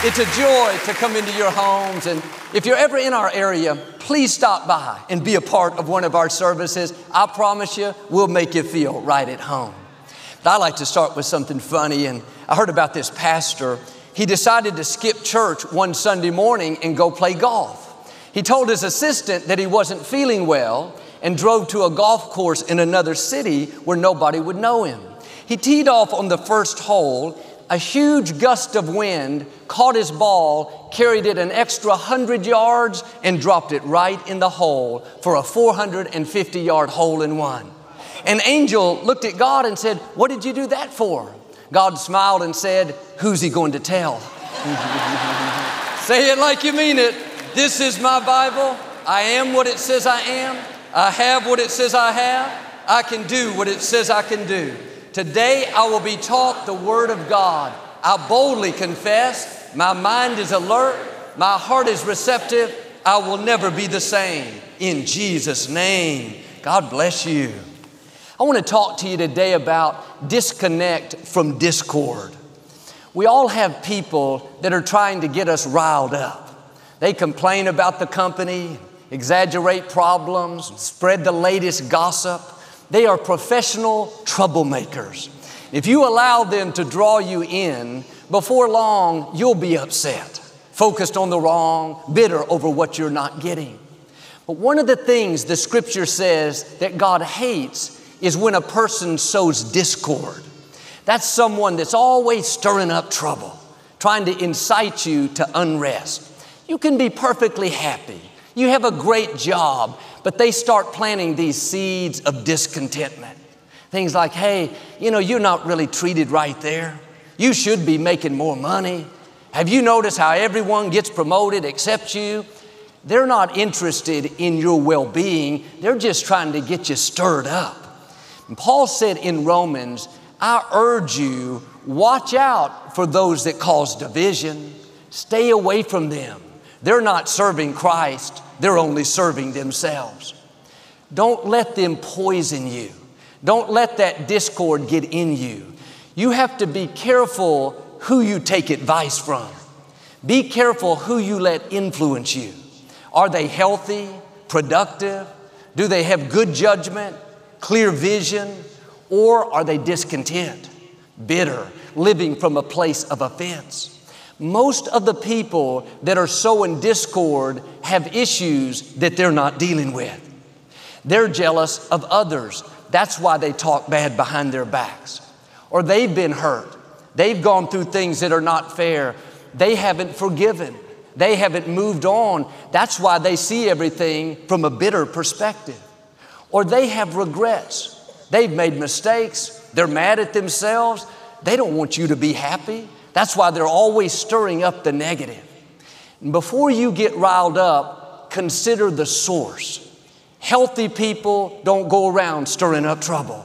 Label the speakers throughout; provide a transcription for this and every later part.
Speaker 1: It's a joy to come into your homes. And if you're ever in our area, please stop by and be a part of one of our services. I promise you, we'll make you feel right at home. But I like to start with something funny. And I heard about this pastor. He decided to skip church one Sunday morning and go play golf. He told his assistant that he wasn't feeling well and drove to a golf course in another city where nobody would know him. He teed off on the first hole a huge gust of wind caught his ball, carried it an extra 100 yards, and dropped it right in the hole for a 450 yard hole in one. An angel looked at God and said, What did you do that for? God smiled and said, Who's he going to tell? Say it like you mean it. This is my Bible. I am what it says I am. I have what it says I have. I can do what it says I can do. Today I will be taught the Word of God. I boldly confess, my mind is alert, my heart is receptive, I will never be the same. In Jesus' name, God bless you. I want to talk to you today about disconnect from discord. We all have people that are trying to get us riled up. They complain about the company, exaggerate problems, spread the latest gossip. They are professional troublemakers. If you allow them to draw you in, before long, you'll be upset, focused on the wrong, bitter over what you're not getting. But one of the things the scripture says that God hates is when a person sows discord. That's someone that's always stirring up trouble, trying to incite you to unrest. You can be perfectly happy. You have a great job but they start planting these seeds of discontentment. Things like, hey, you know, you're not really treated right there. You should be making more money. Have you noticed how everyone gets promoted except you? They're not interested in your well being, they're just trying to get you stirred up. And Paul said in Romans, I urge you, watch out for those that cause division. Stay away from them. They're not serving Christ, they're only serving themselves. Don't let them poison you. Don't let that discord get in you. You have to be careful who you take advice from. Be careful who you let influence you. Are they healthy, productive? Do they have good judgment, clear vision, or are they discontent, bitter, living from a place of offense? Most of the people that are sowing discord have issues that they're not dealing with. They're jealous of others. That's why they talk bad behind their backs. Or they've been hurt. They've gone through things that are not fair. They haven't forgiven. They haven't moved on. That's why they see everything from a bitter perspective. Or they have regrets. They've made mistakes. They're mad at themselves. They don't want you to be happy. That's why they're always stirring up the negative. Before you get riled up, consider the source. Healthy people don't go around stirring up trouble.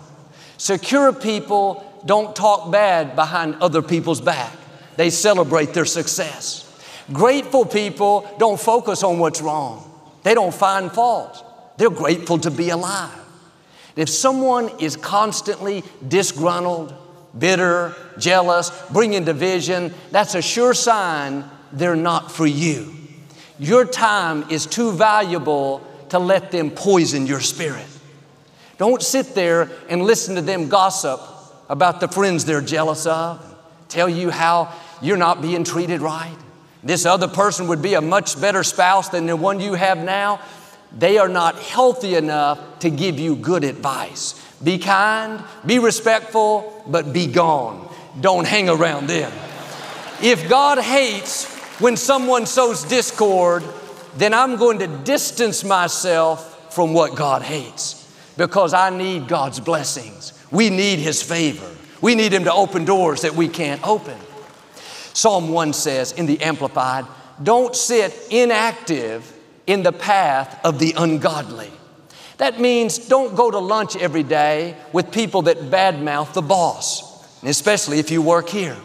Speaker 1: Secure people don't talk bad behind other people's back. They celebrate their success. Grateful people don't focus on what's wrong. They don't find fault. They're grateful to be alive. If someone is constantly disgruntled, bitter, jealous, bringing division, that's a sure sign they're not for you. Your time is too valuable to let them poison your spirit. Don't sit there and listen to them gossip about the friends they're jealous of, tell you how you're not being treated right. This other person would be a much better spouse than the one you have now. They are not healthy enough to give you good advice. Be kind, be respectful, but be gone. Don't hang around them. If God hates when someone sows discord, then I'm going to distance myself from what God hates because I need God's blessings. We need His favor. We need Him to open doors that we can't open. Psalm 1 says in the Amplified, don't sit inactive in the path of the ungodly. That means don't go to lunch every day with people that badmouth the boss, especially if you work here.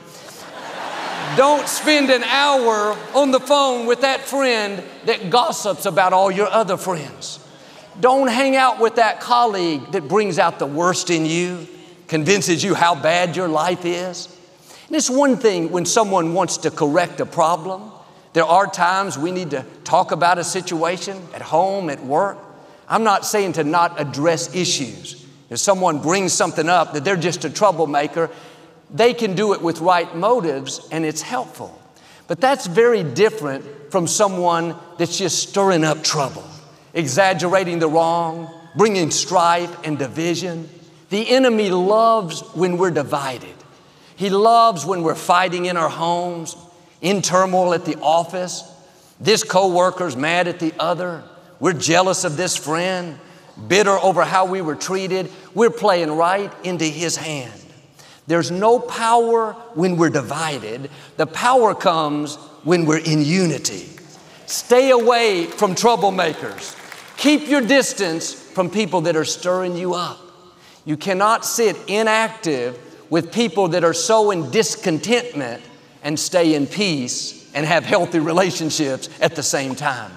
Speaker 1: don't spend an hour on the phone with that friend that gossips about all your other friends. Don't hang out with that colleague that brings out the worst in you, convinces you how bad your life is. And it's one thing when someone wants to correct a problem. There are times we need to talk about a situation at home, at work. I'm not saying to not address issues. If someone brings something up that they're just a troublemaker, they can do it with right motives and it's helpful. But that's very different from someone that's just stirring up trouble, exaggerating the wrong, bringing strife and division. The enemy loves when we're divided. He loves when we're fighting in our homes, in turmoil at the office. This coworker's mad at the other. We're jealous of this friend, bitter over how we were treated. We're playing right into his hand. There's no power when we're divided. The power comes when we're in unity. Stay away from troublemakers. Keep your distance from people that are stirring you up. You cannot sit inactive with people that are so in discontentment and stay in peace and have healthy relationships at the same time.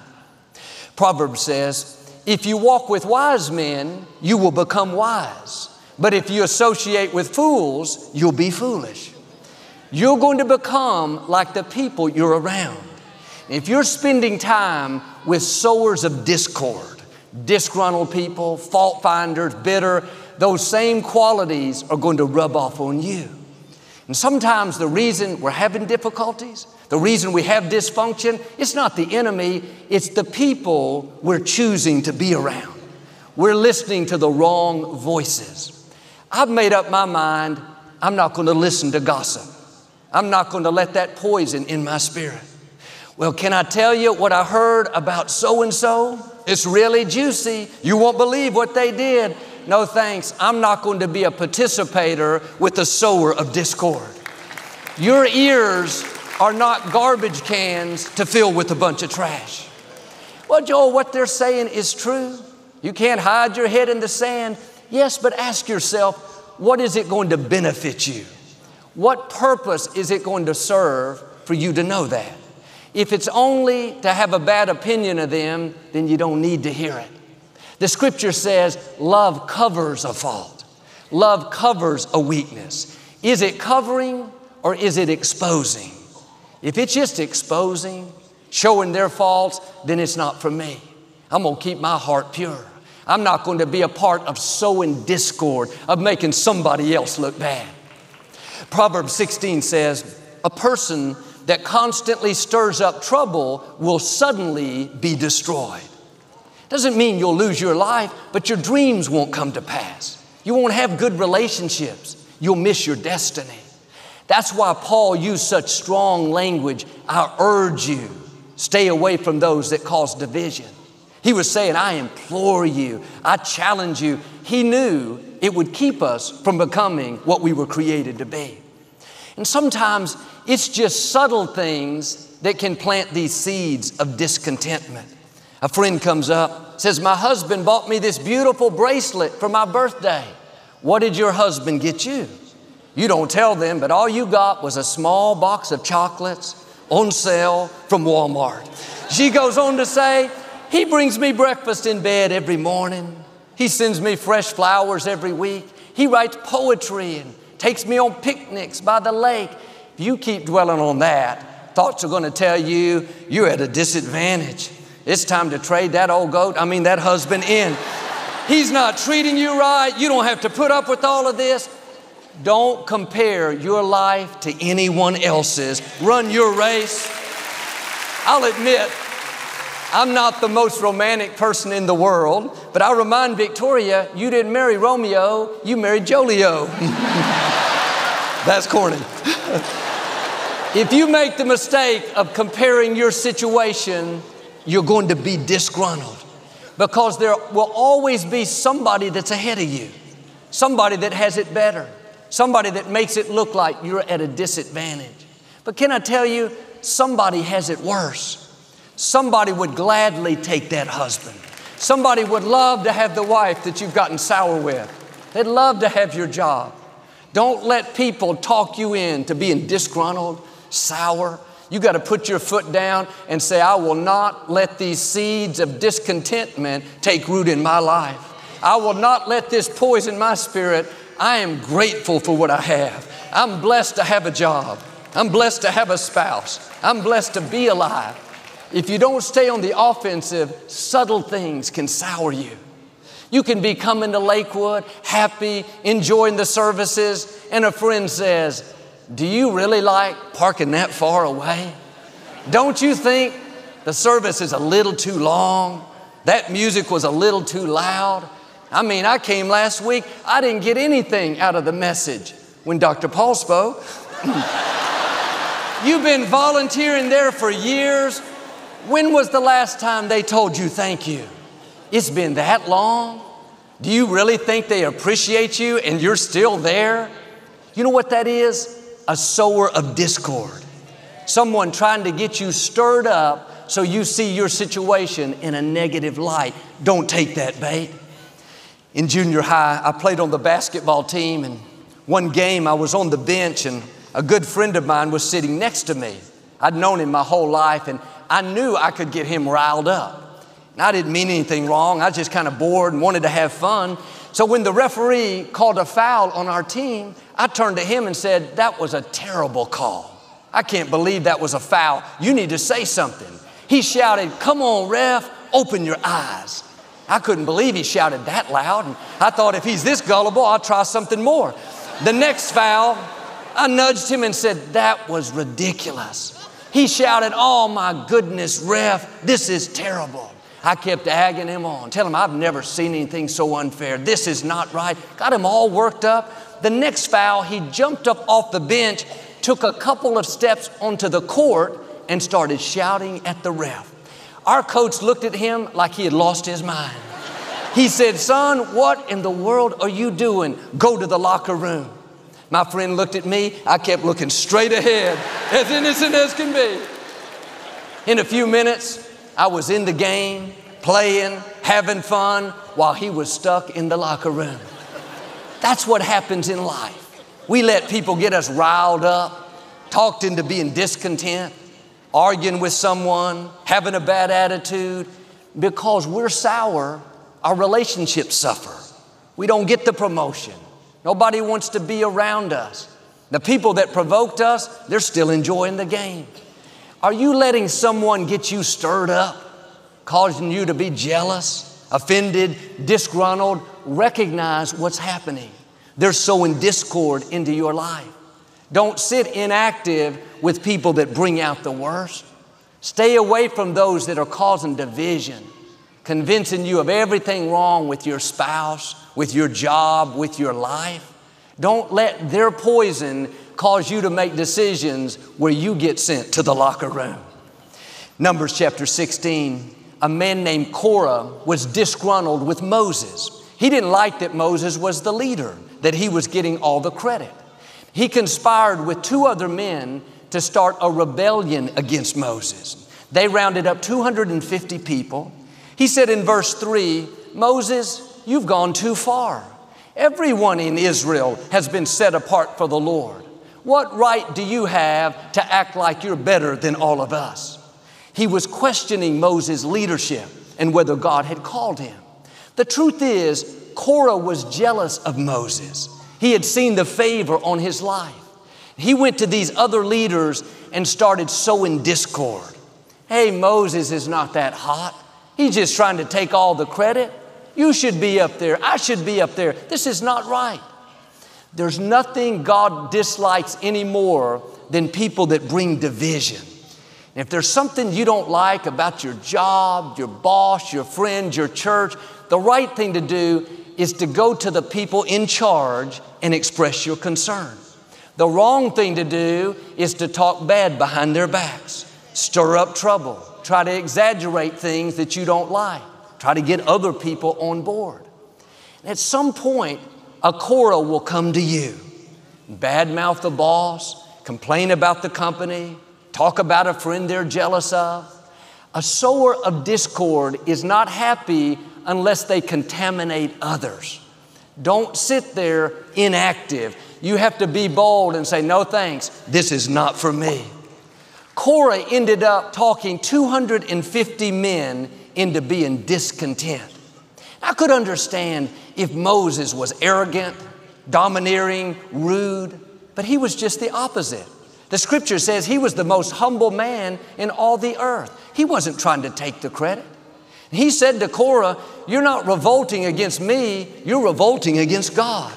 Speaker 1: Proverbs says, if you walk with wise men, you will become wise. But if you associate with fools, you'll be foolish. You're going to become like the people you're around. If you're spending time with sowers of discord, disgruntled people, fault finders, bitter, those same qualities are going to rub off on you. And sometimes the reason we're having difficulties, the reason we have dysfunction, it's not the enemy, it's the people we're choosing to be around. We're listening to the wrong voices. I've made up my mind, I'm not going to listen to gossip. I'm not going to let that poison in my spirit. Well, can I tell you what I heard about so and so? It's really juicy. You won't believe what they did. No thanks. I'm not going to be a participator with the sower of discord. Your ears are not garbage cans to fill with a bunch of trash. Well, Joel, what they're saying is true. You can't hide your head in the sand. Yes, but ask yourself, what is it going to benefit you? What purpose is it going to serve for you to know that? If it's only to have a bad opinion of them, then you don't need to hear it. The scripture says love covers a fault, love covers a weakness. Is it covering or is it exposing? If it's just exposing, showing their faults, then it's not for me. I'm gonna keep my heart pure. I'm not going to be a part of sowing discord, of making somebody else look bad. Proverbs 16 says, A person that constantly stirs up trouble will suddenly be destroyed. Doesn't mean you'll lose your life, but your dreams won't come to pass. You won't have good relationships. You'll miss your destiny. That's why Paul used such strong language. I urge you, stay away from those that cause division. He was saying, I implore you, I challenge you. He knew it would keep us from becoming what we were created to be. And sometimes it's just subtle things that can plant these seeds of discontentment. A friend comes up, says, My husband bought me this beautiful bracelet for my birthday. What did your husband get you? You don't tell them, but all you got was a small box of chocolates on sale from Walmart. She goes on to say, He brings me breakfast in bed every morning. He sends me fresh flowers every week. He writes poetry and takes me on picnics by the lake. If you keep dwelling on that, thoughts are going to tell you you're at a disadvantage. It's time to trade that old goat, I mean, that husband in. He's not treating you right. You don't have to put up with all of this. Don't compare your life to anyone else's. Run your race. I'll admit, I'm not the most romantic person in the world, but I remind Victoria, you didn't marry Romeo, you married Jolio. That's corny. if you make the mistake of comparing your situation you're going to be disgruntled because there will always be somebody that's ahead of you, somebody that has it better, somebody that makes it look like you're at a disadvantage. But can I tell you, somebody has it worse. Somebody would gladly take that husband. Somebody would love to have the wife that you've gotten sour with. They'd love to have your job. Don't let people talk you into being disgruntled, sour. You got to put your foot down and say, I will not let these seeds of discontentment take root in my life. I will not let this poison my spirit. I am grateful for what I have. I'm blessed to have a job. I'm blessed to have a spouse. I'm blessed to be alive. If you don't stay on the offensive, subtle things can sour you. You can be coming to Lakewood, happy, enjoying the services, and a friend says, Do you really like parking that far away? Don't you think the service is a little too long? That music was a little too loud? I mean, I came last week, I didn't get anything out of the message when Dr. Paul spoke. You've been volunteering there for years. When was the last time they told you thank you? It's been that long. Do you really think they appreciate you and you're still there? You know what that is? A sower of discord. Someone trying to get you stirred up so you see your situation in a negative light. Don't take that bait. In junior high, I played on the basketball team, and one game I was on the bench, and a good friend of mine was sitting next to me. I'd known him my whole life, and I knew I could get him riled up. And I didn't mean anything wrong. I was just kind of bored and wanted to have fun. So when the referee called a foul on our team, I turned to him and said, That was a terrible call. I can't believe that was a foul. You need to say something. He shouted, Come on, ref, open your eyes. I couldn't believe he shouted that loud. And I thought, if he's this gullible, I'll try something more. The next foul, I nudged him and said, That was ridiculous. He shouted, Oh my goodness, ref, this is terrible. I kept agging him on, telling him I've never seen anything so unfair. This is not right. Got him all worked up. The next foul, he jumped up off the bench, took a couple of steps onto the court, and started shouting at the ref. Our coach looked at him like he had lost his mind. He said, Son, what in the world are you doing? Go to the locker room. My friend looked at me. I kept looking straight ahead, as innocent as can be. In a few minutes, I was in the game, playing, having fun, while he was stuck in the locker room. That's what happens in life. We let people get us riled up, talked into being discontent, arguing with someone, having a bad attitude. Because we're sour, our relationships suffer. We don't get the promotion. Nobody wants to be around us. The people that provoked us, they're still enjoying the game. Are you letting someone get you stirred up, causing you to be jealous, offended, disgruntled? Recognize what's happening. They're sowing discord into your life. Don't sit inactive with people that bring out the worst. Stay away from those that are causing division, convincing you of everything wrong with your spouse, with your job, with your life. Don't let their poison cause you to make decisions where you get sent to the locker room. Numbers chapter 16, a man named Korah was disgruntled with Moses. He didn't like that Moses was the leader, that he was getting all the credit. He conspired with two other men to start a rebellion against Moses. They rounded up 250 people. He said in verse 3 Moses, you've gone too far. Everyone in Israel has been set apart for the Lord. What right do you have to act like you're better than all of us? He was questioning Moses' leadership and whether God had called him. The truth is, Korah was jealous of Moses. He had seen the favor on his life. He went to these other leaders and started sowing discord. Hey, Moses is not that hot. He's just trying to take all the credit. You should be up there. I should be up there. This is not right. There's nothing God dislikes any more than people that bring division. If there's something you don't like about your job, your boss, your friends, your church, the right thing to do is to go to the people in charge and express your concern. The wrong thing to do is to talk bad behind their backs, stir up trouble, try to exaggerate things that you don't like, try to get other people on board. at some point, a Korah will come to you, badmouth the boss, complain about the company, talk about a friend they're jealous of. A sower of discord is not happy unless they contaminate others. Don't sit there inactive. You have to be bold and say, No thanks, this is not for me. Korah ended up talking 250 men into being discontent. I could understand if Moses was arrogant, domineering, rude, but he was just the opposite. The scripture says he was the most humble man in all the earth. He wasn't trying to take the credit. He said to Korah, You're not revolting against me, you're revolting against God.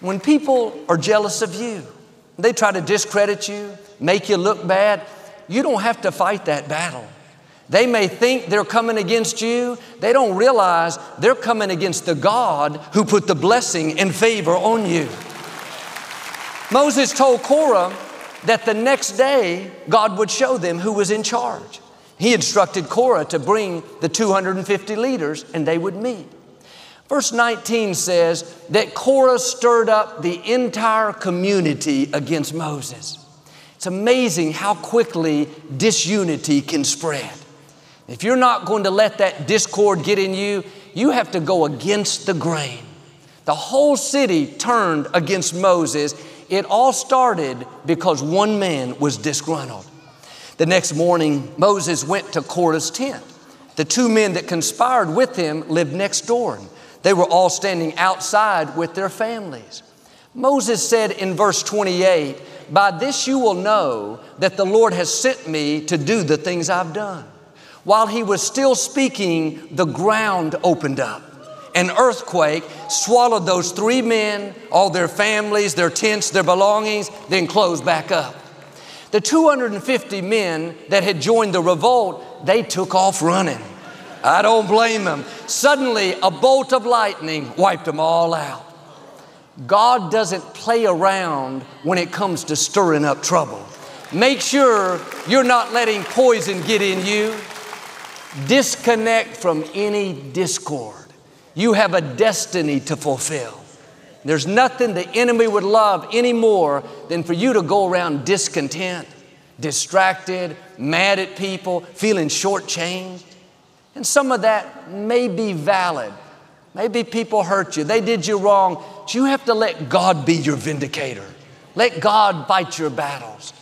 Speaker 1: When people are jealous of you, they try to discredit you, make you look bad, you don't have to fight that battle. They may think they're coming against you. They don't realize they're coming against the God who put the blessing and favor on you. Moses told Korah that the next day God would show them who was in charge. He instructed Korah to bring the 250 leaders and they would meet. Verse 19 says that Korah stirred up the entire community against Moses. It's amazing how quickly disunity can spread. If you're not going to let that discord get in you, you have to go against the grain. The whole city turned against Moses. It all started because one man was disgruntled. The next morning, Moses went to Korah's tent. The two men that conspired with him lived next door. They were all standing outside with their families. Moses said in verse 28, By this you will know that the Lord has sent me to do the things I've done. While he was still speaking, the ground opened up. An earthquake swallowed those three men, all their families, their tents, their belongings, then closed back up. The 250 men that had joined the revolt, they took off running. I don't blame them. Suddenly, a bolt of lightning wiped them all out. God doesn't play around when it comes to stirring up trouble. Make sure you're not letting poison get in you. Disconnect from any discord. You have a destiny to fulfill. There's nothing the enemy would love any more than for you to go around discontent, distracted, mad at people, feeling shortchanged. And some of that may be valid. Maybe people hurt you, they did you wrong. But you have to let God be your vindicator. Let God fight your battles.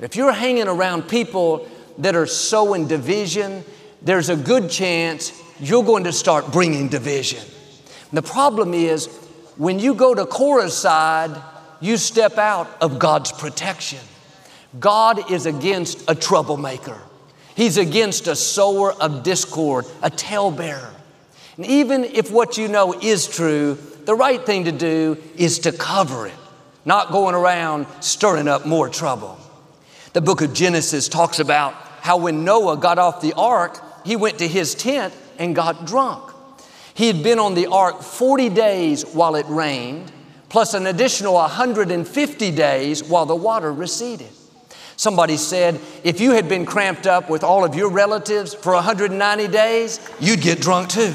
Speaker 1: If you're hanging around people that are sowing division, there's a good chance you're going to start bringing division. And the problem is, when you go to Korah's side, you step out of God's protection. God is against a troublemaker. He's against a sower of discord, a talebearer. And even if what you know is true, the right thing to do is to cover it, not going around stirring up more trouble. The book of Genesis talks about how when Noah got off the ark, he went to his tent and got drunk. He had been on the ark 40 days while it rained, plus an additional 150 days while the water receded. Somebody said, if you had been cramped up with all of your relatives for 190 days, you'd get drunk too.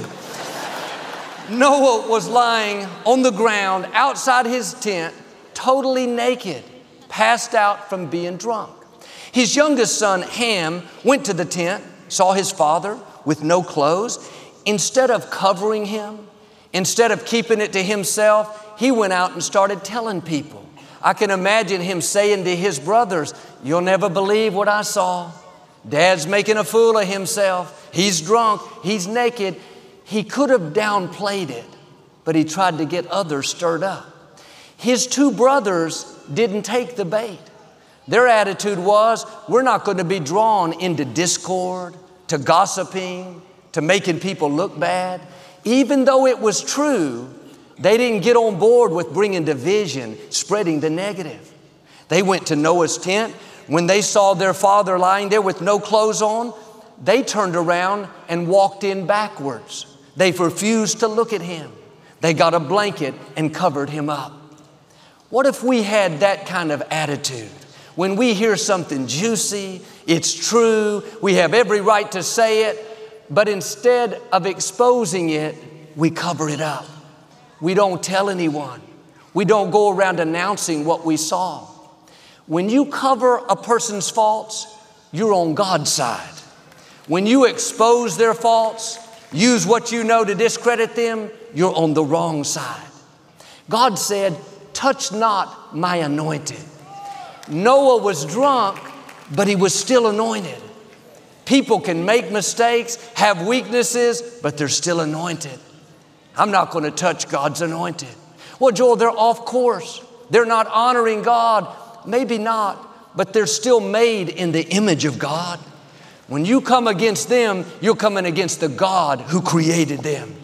Speaker 1: Noah was lying on the ground outside his tent, totally naked, passed out from being drunk. His youngest son, Ham, went to the tent, saw his father with no clothes. Instead of covering him, instead of keeping it to himself, he went out and started telling people. I can imagine him saying to his brothers, You'll never believe what I saw. Dad's making a fool of himself. He's drunk. He's naked. He could have downplayed it, but he tried to get others stirred up. His two brothers didn't take the bait. Their attitude was, We're not going to be drawn into discord, to gossiping, to making people look bad. Even though it was true, they didn't get on board with bringing division, spreading the negative. They went to Noah's tent. When they saw their father lying there with no clothes on, they turned around and walked in backwards. They refused to look at him. They got a blanket and covered him up. What if we had that kind of attitude? When we hear something juicy, it's true, we have every right to say it, but instead of exposing it, we cover it up. We don't tell anyone. We don't go around announcing what we saw. When you cover a person's faults, you're on God's side. When you expose their faults, use what you know to discredit them, you're on the wrong side. God said, Touch not my anointed. Noah was drunk, but he was still anointed. People can make mistakes, have weaknesses, but they're still anointed. I'm not going to touch God's anointed. Well, Joel, they're off course. They're not honoring God. Maybe not, but they're still made in the image of God. When you come against them, you're coming against the God who created them.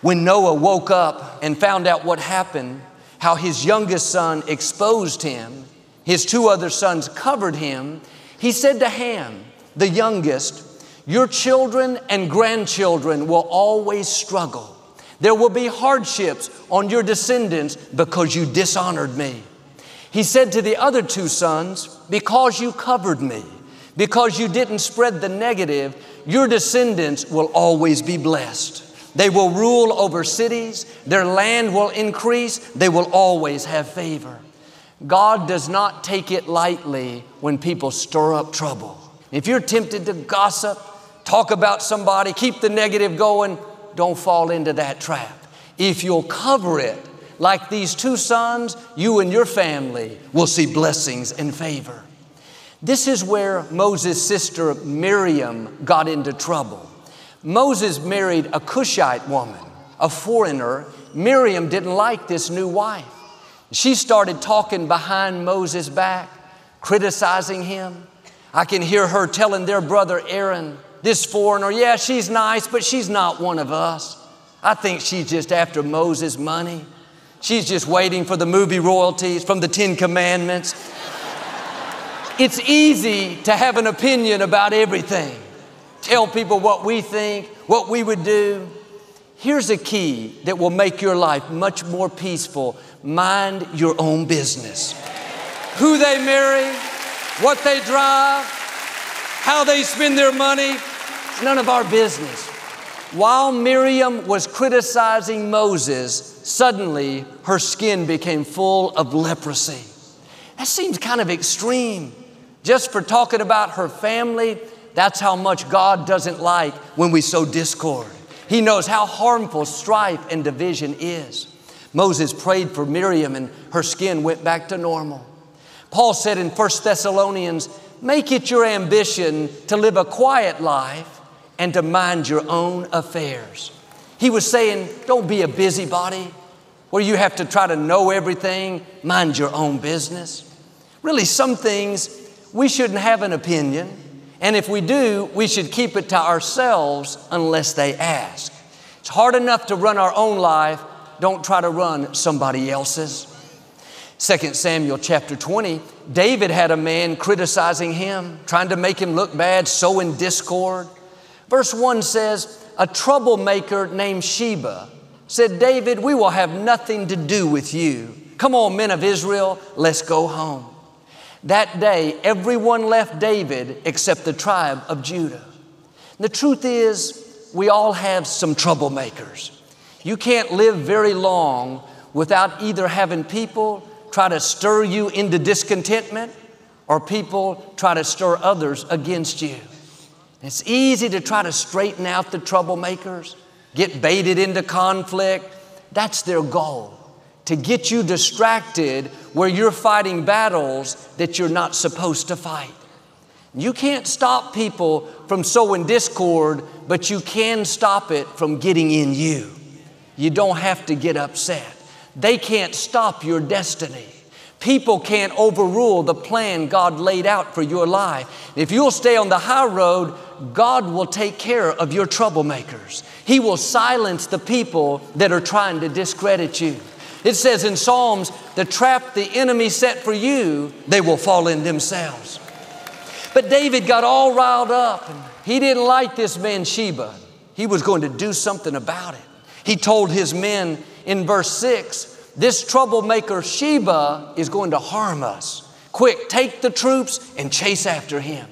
Speaker 1: When Noah woke up and found out what happened, how his youngest son exposed him, his two other sons covered him, he said to Ham, the youngest, Your children and grandchildren will always struggle. There will be hardships on your descendants because you dishonored me. He said to the other two sons, Because you covered me, because you didn't spread the negative, your descendants will always be blessed. They will rule over cities, their land will increase, they will always have favor. God does not take it lightly when people stir up trouble. If you're tempted to gossip, talk about somebody, keep the negative going, don't fall into that trap. If you'll cover it, like these two sons, you and your family will see blessings and favor. This is where Moses' sister Miriam got into trouble. Moses married a Cushite woman, a foreigner. Miriam didn't like this new wife. She started talking behind Moses' back, criticizing him. I can hear her telling their brother Aaron, this foreigner, yeah, she's nice, but she's not one of us. I think she's just after Moses' money. She's just waiting for the movie royalties from the Ten Commandments. it's easy to have an opinion about everything tell people what we think, what we would do. Here's a key that will make your life much more peaceful mind your own business. Who they marry, what they drive, how they spend their money, it's none of our business. While Miriam was criticizing Moses, suddenly her skin became full of leprosy. That seems kind of extreme. Just for talking about her family, that's how much God doesn't like when we sow discord. He knows how harmful strife and division is. Moses prayed for Miriam and her skin went back to normal. Paul said in 1 Thessalonians, make it your ambition to live a quiet life and to mind your own affairs. He was saying, don't be a busybody where you have to try to know everything, mind your own business. Really, some things we shouldn't have an opinion. And if we do, we should keep it to ourselves unless they ask. It's hard enough to run our own life. Don't try to run somebody else's. 2 Samuel chapter 20, David had a man criticizing him, trying to make him look bad, sowing discord. Verse 1 says, A troublemaker named Sheba said, David, we will have nothing to do with you. Come on, men of Israel, let's go home. That day, everyone left David except the tribe of Judah. The truth is, we all have some troublemakers. You can't live very long without either having people try to stir you into discontentment or people try to stir others against you. It's easy to try to straighten out the troublemakers, get baited into conflict. That's their goal to get you distracted where you're fighting battles that you're not supposed to fight. You can't stop people from sowing discord, but you can stop it from getting in you. You don't have to get upset. They can't stop your destiny. People can't overrule the plan God laid out for your life. If you'll stay on the high road, God will take care of your troublemakers. He will silence the people that are trying to discredit you. It says in Psalms, the trap the enemy set for you, they will fall in themselves. But David got all riled up and he didn't like this man Sheba. He was going to do something about it. He told his men in verse 6 this troublemaker Sheba is going to harm us. Quick, take the troops and chase after him.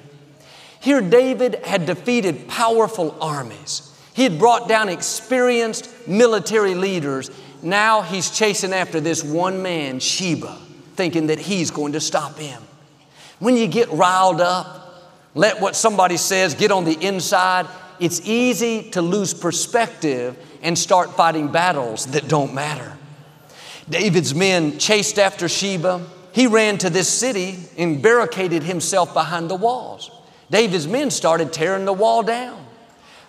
Speaker 1: Here, David had defeated powerful armies. He had brought down experienced military leaders now he's chasing after this one man, Sheba, thinking that he's going to stop him. When you get riled up, let what somebody says get on the inside, it's easy to lose perspective and start fighting battles that don't matter. David's men chased after Sheba. He ran to this city and barricaded himself behind the walls. David's men started tearing the wall down.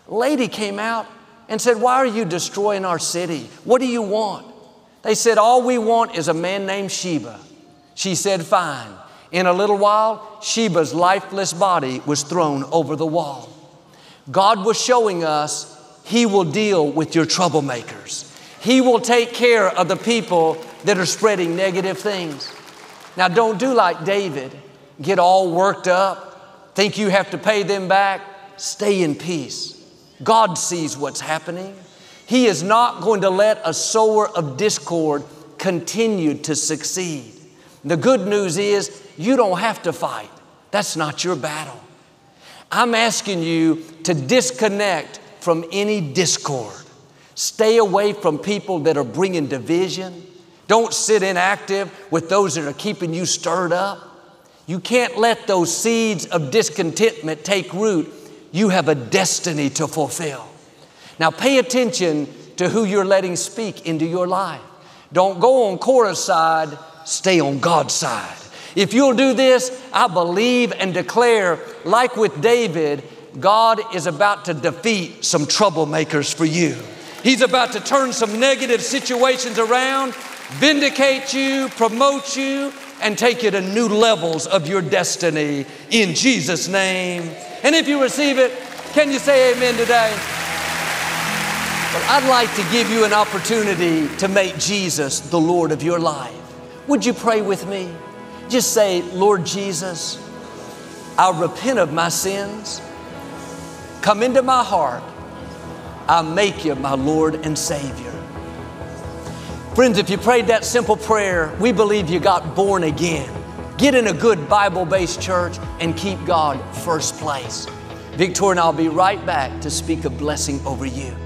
Speaker 1: A lady came out and said, Why are you destroying our city? What do you want? They said, All we want is a man named Sheba. She said, Fine. In a little while, Sheba's lifeless body was thrown over the wall. God was showing us He will deal with your troublemakers. He will take care of the people that are spreading negative things. Now, don't do like David, get all worked up, think you have to pay them back. Stay in peace. God sees what's happening. He is not going to let a sower of discord continue to succeed. The good news is you don't have to fight. That's not your battle. I'm asking you to disconnect from any discord. Stay away from people that are bringing division. Don't sit inactive with those that are keeping you stirred up. You can't let those seeds of discontentment take root. You have a destiny to fulfill. Now, pay attention to who you're letting speak into your life. Don't go on Korah's side, stay on God's side. If you'll do this, I believe and declare, like with David, God is about to defeat some troublemakers for you. He's about to turn some negative situations around, vindicate you, promote you, and take you to new levels of your destiny in Jesus' name. And if you receive it, can you say amen today? Well, I'd like to give you an opportunity to make Jesus the Lord of your life. Would you pray with me? Just say, Lord Jesus, I repent of my sins. Come into my heart. I make you my Lord and Savior. Friends, if you prayed that simple prayer, we believe you got born again. Get in a good Bible based church and keep God first place. Victoria and I'll be right back to speak a blessing over you.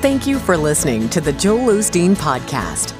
Speaker 2: Thank you for listening to the Joel Osteen Podcast.